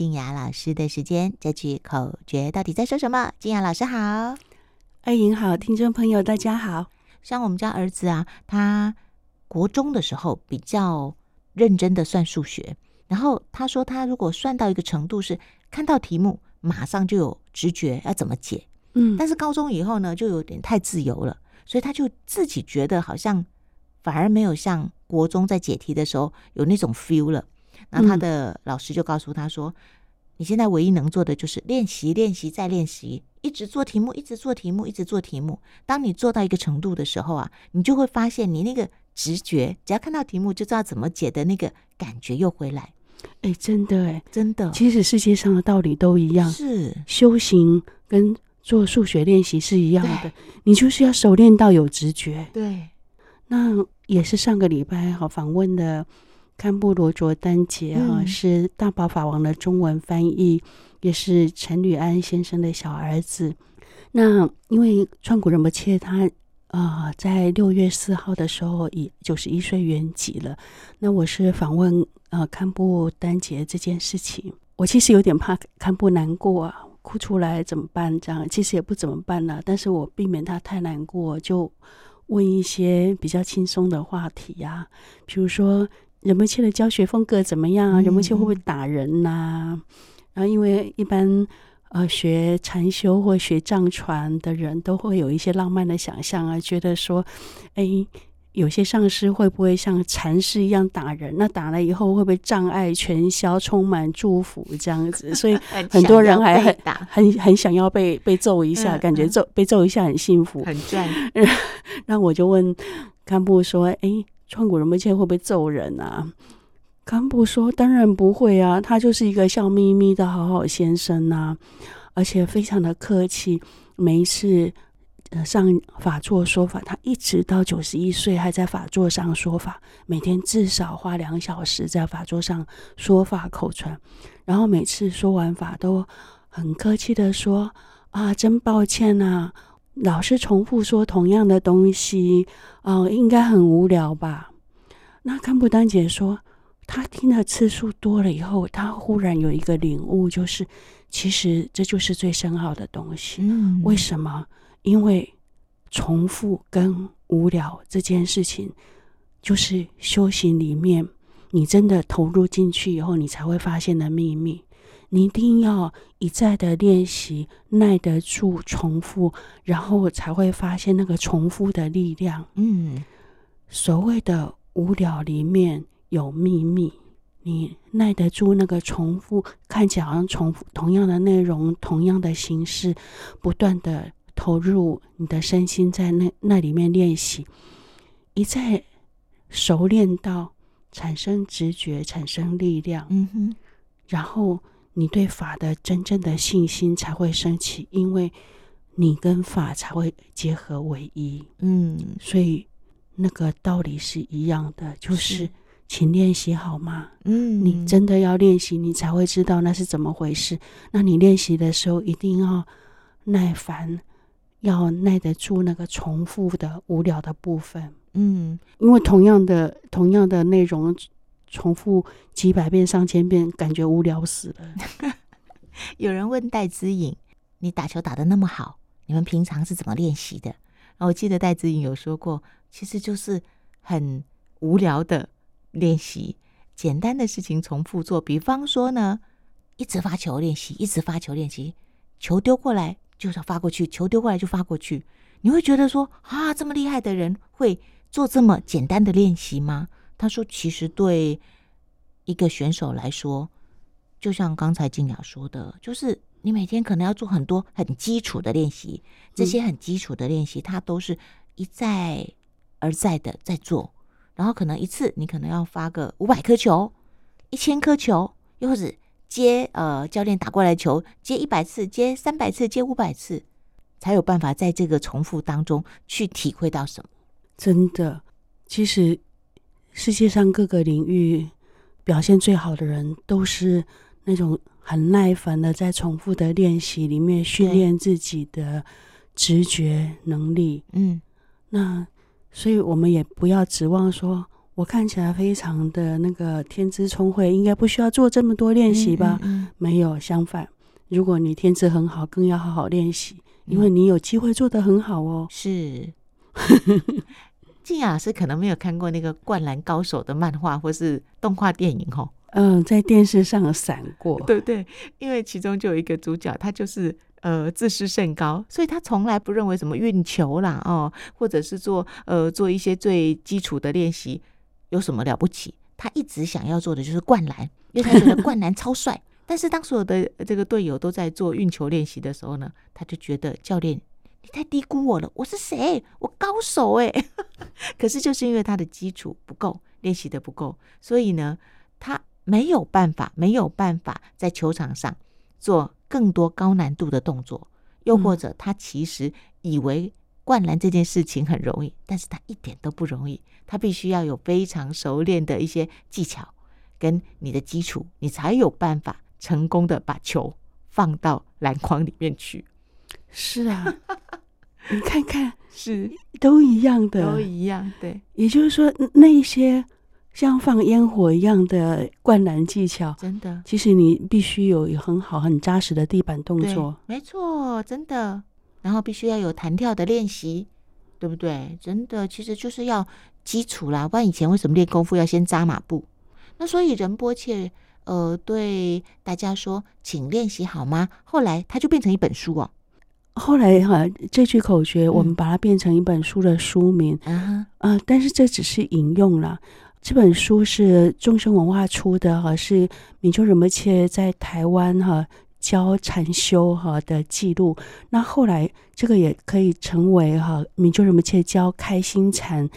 静雅老师的时间。这句口诀到底在说什么？静雅老师好，二莹好，听众朋友大家好。像我们家儿子啊，他国中的时候比较认真的算数学，然后他说他如果算到一个程度，是看到题目马上就有直觉要怎么解。嗯，但是高中以后呢，就有点太自由了，所以他就自己觉得好像反而没有像国中在解题的时候有那种 feel 了。那他的老师就告诉他说：“你现在唯一能做的就是练习、练习再练习，一直做题目，一直做题目，一直做题目。当你做到一个程度的时候啊，你就会发现你那个直觉，只要看到题目就知道怎么解的那个感觉又回来。哎，真的哎，真的，其实世界上的道理都一样，是修行跟做数学练习是一样的，你就是要熟练到有直觉。对，那也是上个礼拜好访问的。”堪布罗卓丹杰哈、嗯、是大宝法王的中文翻译，也是陈履安先生的小儿子。那因为创古仁波切他啊、呃，在六月四号的时候已九十一岁圆寂了。那我是访问呃堪布丹杰这件事情，我其实有点怕堪布难过啊，哭出来怎么办？这样其实也不怎么办了、啊，但是我避免他太难过，就问一些比较轻松的话题呀、啊，比如说。仁波切的教学风格怎么样啊？仁波切会不会打人呐、然后，因为一般呃学禅修或学藏传的人都会有一些浪漫的想象啊，觉得说，哎，有些上师会不会像禅师一样打人？那打了以后会不会障碍全消，充满祝福这样子？所以很多人还很很很想要被被揍一下，嗯、感觉揍被揍一下很幸福，很赚。那我就问堪布说，哎。创古人不切会不会揍人啊？堪布说：“当然不会啊，他就是一个笑眯眯的好好先生呐、啊，而且非常的客气。每一次呃上法座说法，他一直到九十一岁还在法座上说法，每天至少花两小时在法座上说法口传。然后每次说完法都很客气的说：‘啊，真抱歉呐、啊。’”老是重复说同样的东西，哦、呃，应该很无聊吧？那甘布丹姐说，她听的次数多了以后，她忽然有一个领悟，就是其实这就是最深奥的东西。嗯，为什么？因为重复跟无聊这件事情，就是修行里面你真的投入进去以后，你才会发现的秘密。你一定要一再的练习，耐得住重复，然后才会发现那个重复的力量。嗯，所谓的无聊里面有秘密，你耐得住那个重复，看起来好像重复同样的内容、同样的形式，不断的投入你的身心在那那里面练习，一再熟练到产生直觉、产生力量。嗯哼，然后。你对法的真正的信心才会升起，因为你跟法才会结合为一。嗯，所以那个道理是一样的，就是请练习好吗？嗯，你真的要练习，你才会知道那是怎么回事。那你练习的时候一定要耐烦，要耐得住那个重复的无聊的部分。嗯，因为同样的同样的内容。重复几百遍、上千遍，感觉无聊死了。有人问戴姿颖：“你打球打得那么好，你们平常是怎么练习的？”我记得戴姿颖有说过，其实就是很无聊的练习，简单的事情重复做。比方说呢，一直发球练习，一直发球练习，球丢过来就是要发过去，球丢过来就发过去。你会觉得说啊，这么厉害的人会做这么简单的练习吗？他说：“其实对一个选手来说，就像刚才静雅说的，就是你每天可能要做很多很基础的练习，这些很基础的练习，他都是一再而再的在做。然后可能一次你可能要发个五百颗球、一千颗球，又或者接呃教练打过来球，接一百次、接三百次、接五百次，才有办法在这个重复当中去体会到什么。真的，其实。”世界上各个领域表现最好的人，都是那种很耐烦的，在重复的练习里面训练自己的直觉能力。嗯，那所以我们也不要指望说，我看起来非常的那个天资聪慧，应该不需要做这么多练习吧？嗯嗯嗯、没有，相反，如果你天资很好，更要好好练习，因为你有机会做得很好哦。是，靖雅老师可能没有看过那个《灌篮高手》的漫画或是动画电影哦。嗯，在电视上闪过，对对，因为其中就有一个主角，他就是呃自视甚高，所以他从来不认为什么运球啦哦，或者是做呃做一些最基础的练习有什么了不起。他一直想要做的就是灌篮，因为他觉得灌篮超帅。但是当所有的这个队友都在做运球练习的时候呢，他就觉得教练你太低估我了，我是谁？我高手哎。可是就是因为他的基础不够，练习的不够，所以呢，他。没有办法，没有办法在球场上做更多高难度的动作，又或者他其实以为灌篮这件事情很容易，但是他一点都不容易，他必须要有非常熟练的一些技巧跟你的基础，你才有办法成功的把球放到篮筐里面去。是啊，你看看，是都一样的，都一样，对，也就是说那一些。像放烟火一样的灌篮技巧，真的，其实你必须有很好、很扎实的地板动作。没错，真的。然后必须要有弹跳的练习，对不对？真的，其实就是要基础啦。不然以前为什么练功夫要先扎马步？那所以仁波切呃对大家说，请练习好吗？后来它就变成一本书哦。后来哈、啊，这句口诀我们把它变成一本书的书名。嗯啊、呃，但是这只是引用了。这本书是众生文化出的哈，是明秋仁波切在台湾哈教禅修哈的记录。那后来这个也可以成为哈明秋仁波切教开心禅，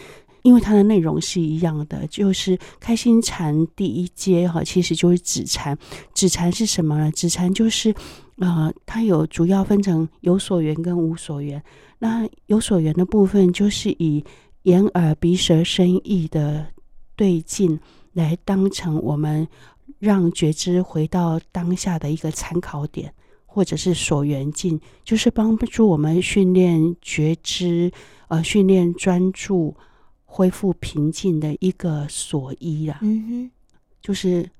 因为它的内容是一样的，就是开心禅第一阶哈，其实就是止禅。止禅是什么呢？止禅就是呃，它有主要分成有所缘跟无所缘。那有所缘的部分就是以眼耳鼻舌身意的。对境来当成我们让觉知回到当下的一个参考点，或者是所缘境，就是帮助我们训练觉知，呃，训练专注，恢复平静的一个所依啦。嗯哼，就是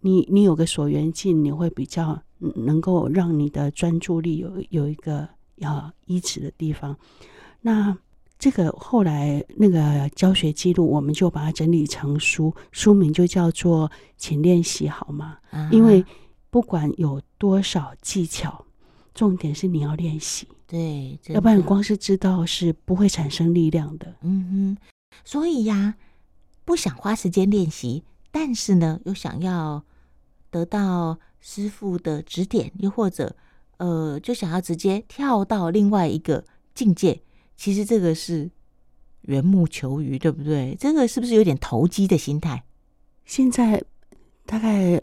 你你有个所缘境，你会比较能够让你的专注力有有一个要依止的地方。那。这个后来那个教学记录，我们就把它整理成书，书名就叫做《请练习好吗》。因为不管有多少技巧，重点是你要练习。对，要不然光是知道是不会产生力量的。嗯哼，所以呀，不想花时间练习，但是呢，又想要得到师傅的指点，又或者呃，就想要直接跳到另外一个境界。其实这个是缘木求鱼，对不对？这个是不是有点投机的心态？现在大概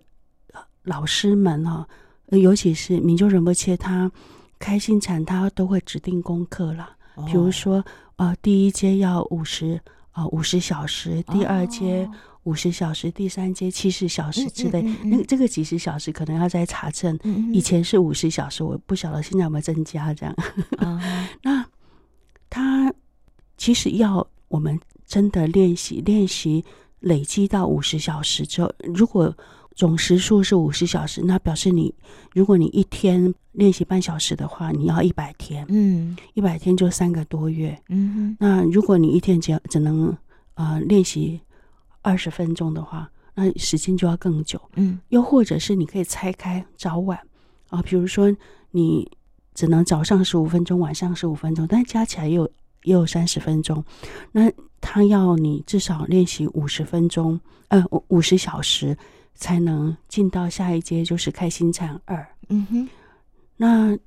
老师们哈，尤其是明就仁波切，他开心禅他都会指定功课了。哦、比如说，呃，第一阶要五十啊五十小时，第二阶五十小时，第三阶七十小时之类。那这个几十小时可能要再查证。以前是五十小时，我不晓得现在有没有增加这样。哦、那。他其实要我们真的练习，练习累积到五十小时之后，如果总时数是五十小时，那表示你，如果你一天练习半小时的话，你要一百天，嗯，一百天就三个多月，嗯哼。那如果你一天只只能呃练习二十分钟的话，那时间就要更久，嗯。又或者是你可以拆开早晚啊，比如说你。只能早上十五分钟，晚上十五分钟，但加起来也有也有三十分钟。那他要你至少练习五十分钟，呃，五十小时才能进到下一阶，就是开心禅二。嗯哼。那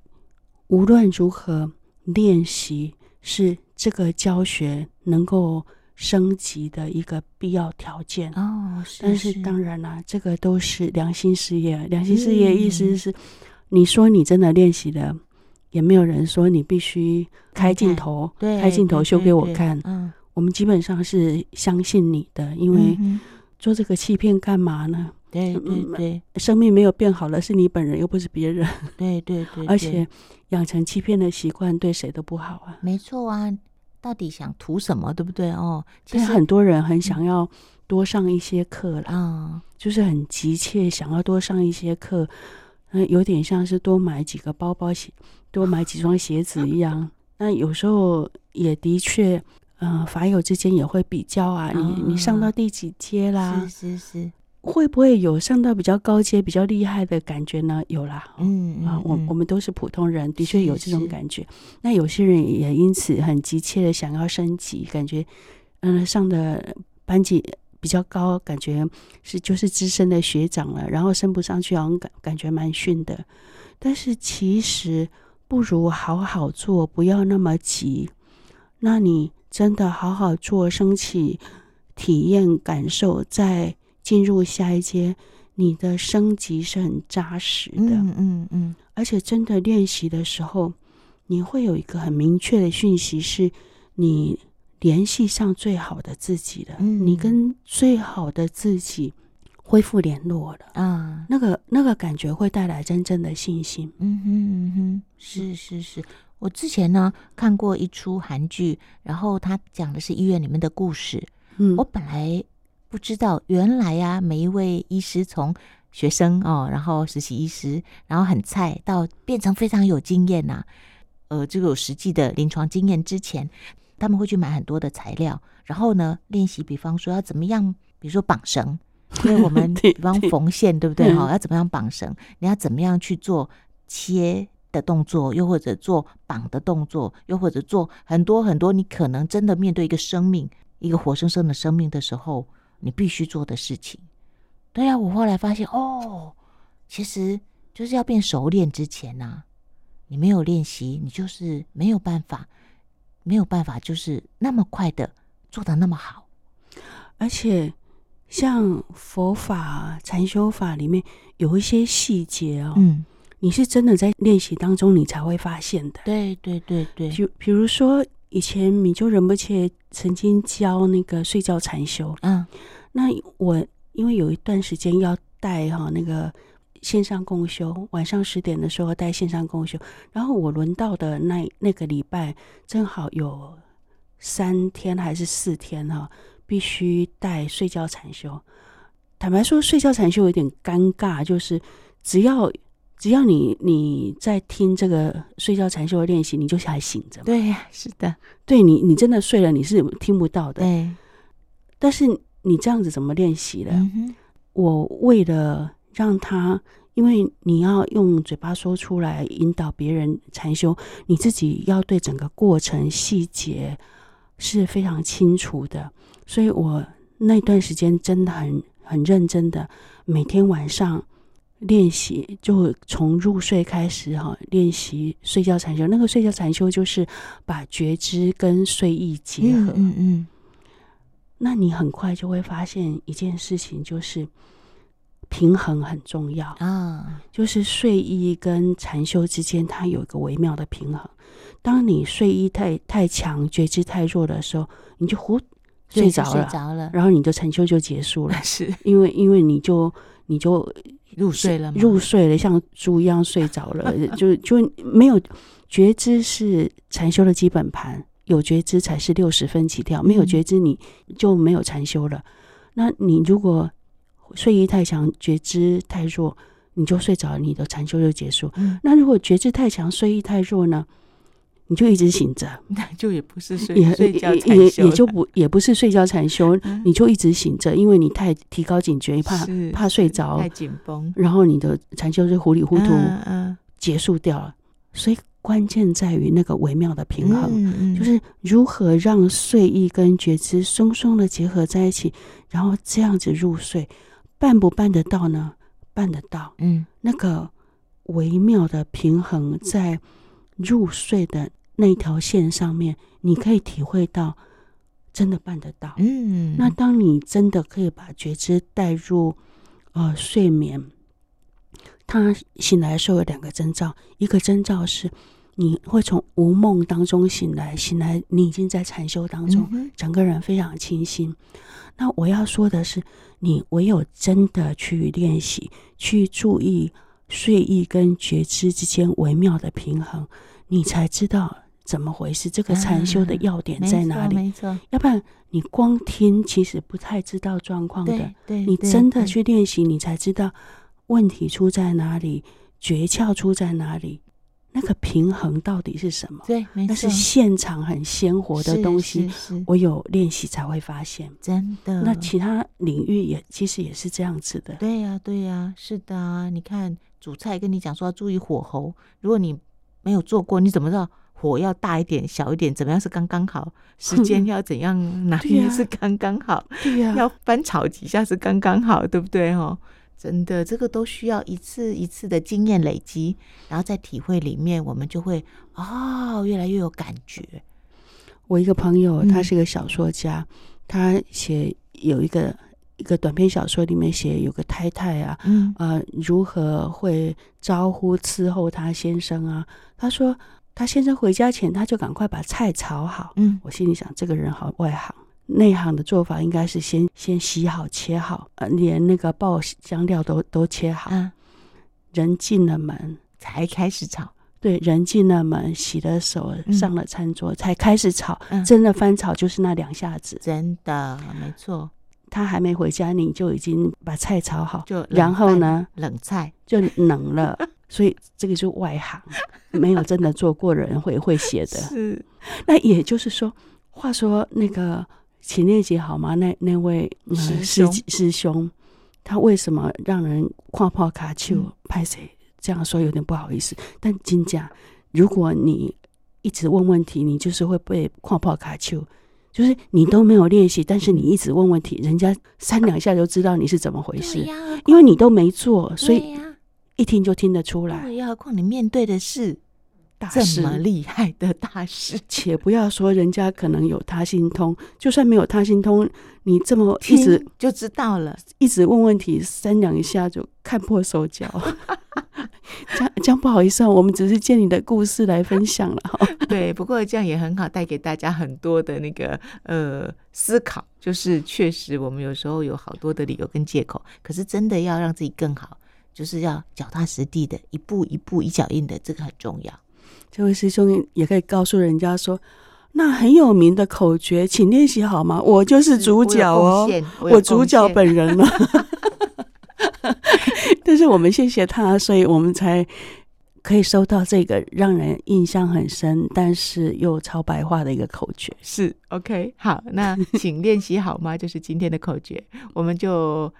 无论如何，练习是这个教学能够升级的一个必要条件。哦，是是。但是当然啦，这个都是良心事业。良心事业意思是，你说你真的练习的。也没有人说你必须开镜头，对，开镜头秀给我看。嗯，我们基本上是相信你的，因为做这个欺骗干嘛呢？对对对，生命没有变好了，是你本人又不是别人。对对对，而且养成欺骗的习惯对谁都不好啊。没错啊，到底想图什么，对不对？哦，其实很多人很想要多上一些课啦，嗯，就是很急切想要多上一些课，嗯，有点像是多买几个包包鞋，多买几双鞋子一样。那有时候也的确，嗯、呃，法友之间也会比较啊，你、嗯、你上到第几阶啦？是是是。会不会有上到比较高阶、比较厉害的感觉呢？有啦，嗯啊，我我们都是普通人，的确有这种感觉。那有些人也因此很急切的想要升级，感觉嗯上的班级比较高，感觉是就是资深的学长了，然后升不上去，好像感感觉蛮逊的。但是其实不如好好做，不要那么急。那你真的好好做，升起体验感受，在。进入下一阶，你的升级是很扎实的，嗯嗯嗯，而且真的练习的时候，你会有一个很明确的讯息，是你联系上最好的自己了，嗯，你跟最好的自己恢复联络了，啊，那个那个感觉会带来真正的信心，嗯哼嗯哼，是是是，我之前呢看过一出韩剧，然后他讲的是医院里面的故事，嗯，我本来。不知道原来呀、啊，每一位医师从学生哦，然后实习医师，然后很菜到变成非常有经验呐、啊，呃，这个有实际的临床经验之前，他们会去买很多的材料，然后呢练习，比方说要怎么样，比如说绑绳，因为我们 比方缝线，对不对？哈、哦，要怎么样绑绳？你要怎么样去做切的动作，又或者做绑的动作，又或者做很多很多，你可能真的面对一个生命，一个活生生的生命的时候。你必须做的事情，对呀、啊。我后来发现，哦，其实就是要变熟练之前呐、啊，你没有练习，你就是没有办法，没有办法，就是那么快的做的那么好。而且，像佛法、禅修法里面有一些细节哦，嗯，你是真的在练习当中你才会发现的。对对对对，就比如说。以前米就仁波切曾经教那个睡觉禅修，嗯，那我因为有一段时间要带哈那个线上共修，晚上十点的时候带线上共修，然后我轮到的那那个礼拜正好有三天还是四天哈，必须带睡觉禅修。坦白说，睡觉禅修有点尴尬，就是只要。只要你你在听这个睡觉禅修的练习，你就还醒着。对呀，是的，对你，你真的睡了，你是听不到的。对，但是你这样子怎么练习的？嗯、我为了让他，因为你要用嘴巴说出来引导别人禅修，你自己要对整个过程细节是非常清楚的，所以我那段时间真的很很认真的，每天晚上。练习就从入睡开始哈，练习睡觉禅修。那个睡觉禅修就是把觉知跟睡意结合。嗯嗯，嗯。那你很快就会发现一件事情，就是平衡很重要啊。就是睡意跟禅修之间，它有一个微妙的平衡。当你睡意太太强，觉知太弱的时候，你就呼睡着了，睡着了，然后你的禅修就结束了。是因为因为你就你就。入睡了吗？入睡了，像猪一样睡着了，就就没有觉知是禅修的基本盘，有觉知才是六十分起跳，没有觉知你就没有禅修了。嗯、那你如果睡意太强，觉知太弱，你就睡着了，你的禅修就结束。嗯、那如果觉知太强，睡意太弱呢？你就一直醒着，那就也不是睡也睡觉也也也就不也不是睡觉禅修，嗯，你就一直醒着，因为你太提高警觉，怕怕睡着，太紧绷，然后你的禅修就糊里糊涂嗯结束掉了。所以关键在于那个微妙的平衡，就是如何让睡意跟觉知松松的结合在一起，然后这样子入睡，办不办得到呢？办得到，嗯，那个微妙的平衡在入睡的。那一条线上面，你可以体会到，真的办得到。嗯，那当你真的可以把觉知带入呃睡眠，他醒来的时候有两个征兆，一个征兆是你会从无梦当中醒来，醒来你已经在禅修当中，嗯，整个人非常清新。那我要说的是，你唯有真的去练习，去注意睡意跟觉知之间微妙的平衡，你才知道。怎么回事？这个禅修的要点在哪里？啊、没错，没错，要不然你光听，其实不太知道状况的。对，对你真的去练习，你才知道问题出在哪里，诀窍出在哪里。那个平衡到底是什么？对，没错，那是现场很鲜活的东西。我有练习才会发现，真的。那其他领域也其实也是这样子的。对呀、啊，对呀、啊，是的啊。你看主菜跟你讲说要注意火候，如果你没有做过，你怎么知道火要大一点、小一点，怎么样是刚刚好？时间 要怎样哪里是刚刚好？对呀、啊，要翻炒几下是刚刚好，对不对？哦。真的，这个都需要一次一次的经验累积，然后在体会里面，我们就会哦，越来越有感觉。我一个朋友，他是个小说家，嗯、他写有一个一个短篇小说，里面写有个太太啊，嗯呃，如何会招呼伺候他先生啊？他说，他先生回家前，他就赶快把菜炒好。嗯，我心里想，这个人好外行。内行的做法应该是先先洗好切好，呃，连那个爆香料都都切好。嗯，人进了门才开始炒。对，人进了门，洗了手，上了餐桌，嗯、才开始炒。嗯、真的翻炒就是那两下子。真的，没错。他还没回家，你就已经把菜炒好。就然后呢，冷菜就冷了。所以这个就是外行，没有真的做过的人会会写的。是。那也就是说，话说那个。请练习好吗？那那位、呃、师兄师兄，他为什么让人跨跑卡丘拍谁？这样说有点不好意思。但金甲，如果你一直问问题，你就是会被跨跑卡丘，就是你都没有练习，但是你一直问问题，人家三两下就知道你是怎么回事，因为你都没做，所以一听就听得出来。对，何况你面对的是。这么厉害的大师，且不要说人家可能有他心通，就算没有他心通，你这么一直就知道了，一直问问题，三两一下就看破手脚。这样这样不好意思啊，我们只是借你的故事来分享了。对，不过这样也很好，带给大家很多的那个呃思考。就是确实，我们有时候有好多的理由跟借口，可是真的要让自己更好，就是要脚踏实地的，一步一步一脚印的，这个很重要。这位师兄也可以告诉人家说，那很有名的口诀，请练习好吗？我就是主角哦，我，我主角本人了。但是我们谢谢他，所以我们才可以收到这个让人印象很深，但是又超白话的一个口诀。是 OK，好，那请练习好吗？就是今天的口诀，我们就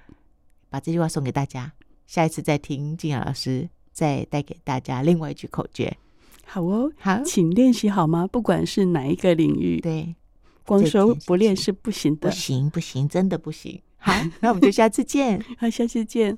把这句话送给大家。下一次再听静雅老师再带给大家另外一句口诀。好哦，好，请练习好吗？不管是哪一个领域，对，光说不练是不行的，不行不行，真的不行。好，那我们就下次见，好，下次见。